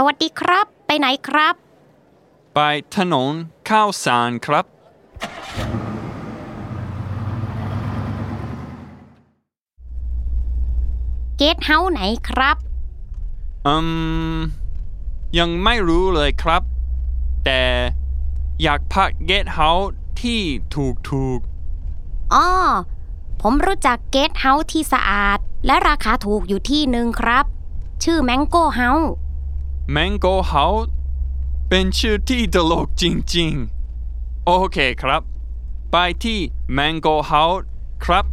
สวัสดีครับ ไปไหนครับ ไปถนนข้าวสารครับ เกสต์เฮาส์ไหนครับ อืม ยังไม่รู้เลยครับ แต่อยากพักเกสต์เฮาส์ที่ถูกถูกอ๋อ ผมรู้จักเกสต์เฮาส์ที่สะอาด และราคาถูกอยู่ที่หนึ่งครับ ชื่อ Mango House Mango House เป็นชื่อที่ตลกจริงๆ โอเคครับ ไปที่ Mango House ครับ